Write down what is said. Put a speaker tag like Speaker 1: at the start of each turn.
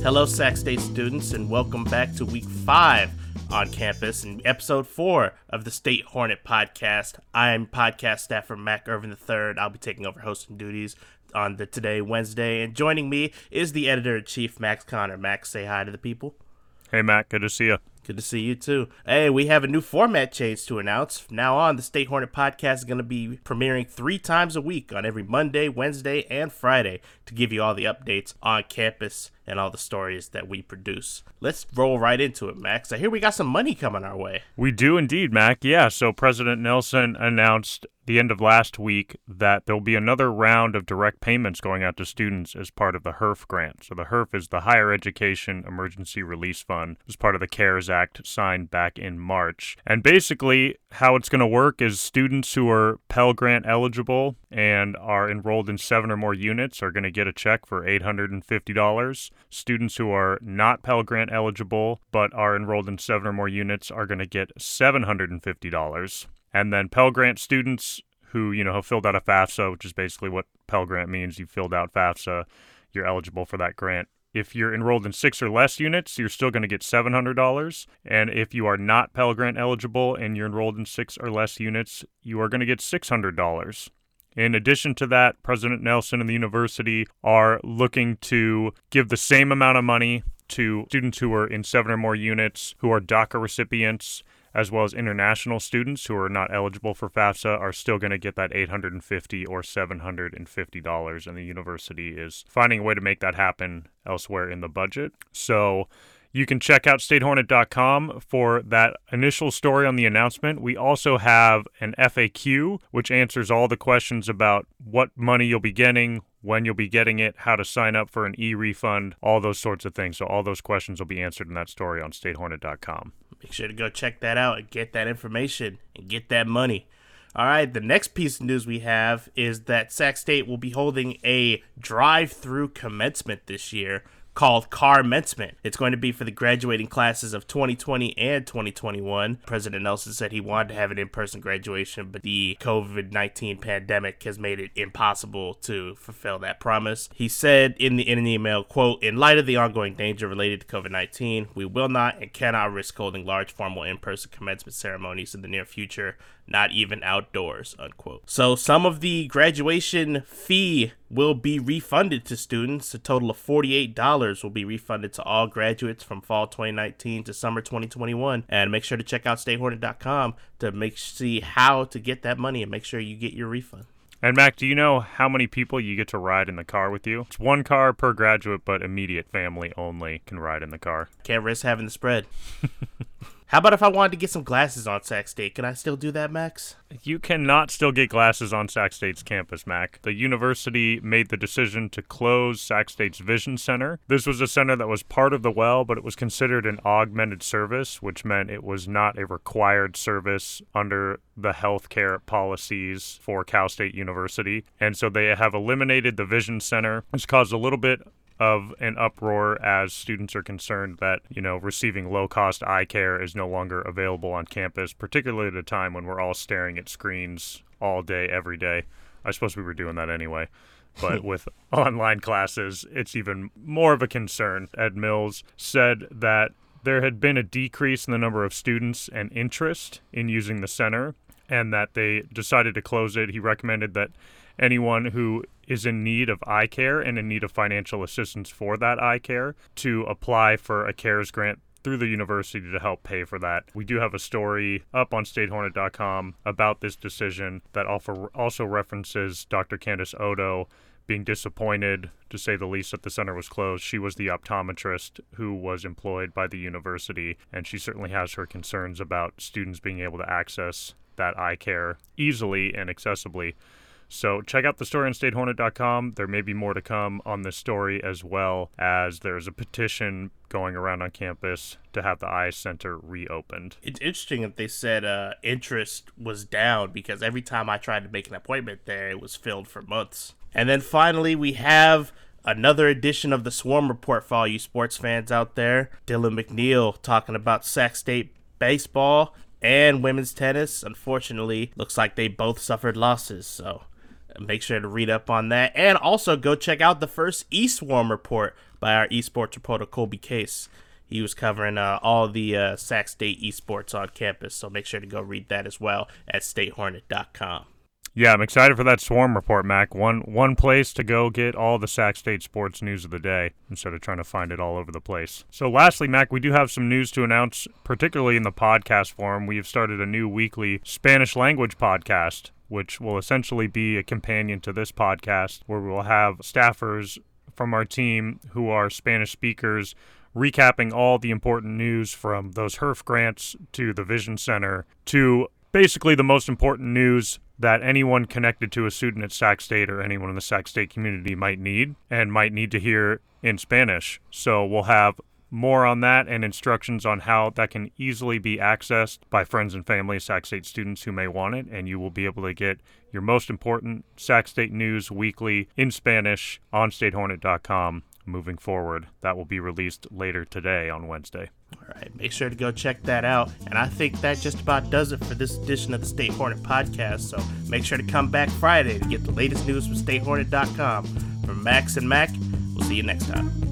Speaker 1: Hello, Sac State students, and welcome back to week five on campus and episode four of the State Hornet podcast. I am podcast staffer Mac Irvin III. I'll be taking over hosting duties on the today, Wednesday, and joining me is the editor in chief, Max Connor. Max, say hi to the people.
Speaker 2: Hey, Mac. Good to see you.
Speaker 1: Good to see you too. Hey, we have a new format change to announce. From now on, the State Hornet podcast is going to be premiering three times a week on every Monday, Wednesday, and Friday to give you all the updates on campus and all the stories that we produce. Let's roll right into it, Max. I hear we got some money coming our way.
Speaker 2: We do indeed, Mac. Yeah, so President Nelson announced the end of last week that there'll be another round of direct payments going out to students as part of the HEERF grant. So the HEERF is the Higher Education Emergency Release Fund, as part of the CARES Act signed back in March. And basically, how it's going to work is students who are Pell Grant eligible and are enrolled in seven or more units are going to get a check for $850. Students who are not Pell Grant eligible but are enrolled in seven or more units are going to get $750. And then Pell Grant students who, you know, have filled out a FAFSA, which is basically what Pell Grant means. You filled out FAFSA, you're eligible for that grant. If you're enrolled in six or less units, you're still going to get $700. And if you are not Pell Grant eligible and you're enrolled in six or less units, you are going to get $600. In addition to that, President Nelson and the university are looking to give the same amount of money to students who are in seven or more units who are DACA recipients as well as international students who are not eligible for FAFSA are still going to get that 850 or $750 and the university is finding a way to make that happen elsewhere in the budget. So you can check out statehornet.com for that initial story on the announcement. We also have an FAQ, which answers all the questions about what money you'll be getting, when you'll be getting it, how to sign up for an e refund, all those sorts of things. So, all those questions will be answered in that story on statehornet.com.
Speaker 1: Make sure to go check that out and get that information and get that money. All right, the next piece of news we have is that Sac State will be holding a drive through commencement this year called Carmencement. It's going to be for the graduating classes of 2020 and 2021. President Nelson said he wanted to have an in person graduation, but the COVID 19 pandemic has made it impossible to fulfill that promise. He said in the in an email, quote, In light of the ongoing danger related to COVID 19, we will not and cannot risk holding large formal in person commencement ceremonies in the near future, not even outdoors, unquote. So some of the graduation fee will be refunded to students. A total of $48 will be refunded to all graduates from fall 2019 to summer 2021. And make sure to check out statehornet.com to make see how to get that money and make sure you get your refund.
Speaker 2: And Mac, do you know how many people you get to ride in the car with you? It's one car per graduate, but immediate family only can ride in the car.
Speaker 1: Can't risk having the spread. How about if I wanted to get some glasses on Sac State? Can I still do that, Max?
Speaker 2: You cannot still get glasses on Sac State's campus, Mac. The university made the decision to close Sac State's Vision Center. This was a center that was part of the well, but it was considered an augmented service, which meant it was not a required service under the healthcare policies for Cal State University. And so they have eliminated the Vision Center, which caused a little bit of an uproar as students are concerned that, you know, receiving low cost eye care is no longer available on campus, particularly at a time when we're all staring at screens all day, every day. I suppose we were doing that anyway. But with online classes, it's even more of a concern. Ed Mills said that there had been a decrease in the number of students and interest in using the center and that they decided to close it. He recommended that anyone who is in need of eye care and in need of financial assistance for that eye care to apply for a CARES grant through the university to help pay for that. We do have a story up on statehornet.com about this decision that also references Dr. Candace Odo being disappointed, to say the least, that the center was closed. She was the optometrist who was employed by the university, and she certainly has her concerns about students being able to access that eye care easily and accessibly. So check out the story on statehornet.com. There may be more to come on this story as well as there's a petition going around on campus to have the eye center reopened.
Speaker 1: It's interesting that they said uh, interest was down because every time I tried to make an appointment there, it was filled for months. And then finally, we have another edition of the Swarm Report for all you sports fans out there. Dylan McNeil talking about Sac State baseball and women's tennis. Unfortunately, looks like they both suffered losses. So Make sure to read up on that. And also go check out the first eSwarm report by our esports reporter, Colby Case. He was covering uh, all the uh, Sac State esports on campus, so make sure to go read that as well at statehornet.com.
Speaker 2: Yeah, I'm excited for that swarm report, Mac. One one place to go get all the Sac State sports news of the day instead of trying to find it all over the place. So, lastly, Mac, we do have some news to announce, particularly in the podcast form. We have started a new weekly Spanish language podcast, which will essentially be a companion to this podcast, where we'll have staffers from our team who are Spanish speakers recapping all the important news from those HEERF grants to the Vision Center to basically the most important news that anyone connected to a student at Sac State or anyone in the Sac State community might need and might need to hear in Spanish. So we'll have more on that and instructions on how that can easily be accessed by friends and family of Sac State students who may want it. And you will be able to get your most important Sac State news weekly in Spanish on statehornet.com moving forward. That will be released later today on Wednesday.
Speaker 1: All right, make sure to go check that out. And I think that just about does it for this edition of the State Hornet podcast. So make sure to come back Friday to get the latest news from statehornet.com. From Max and Mac, we'll see you next time.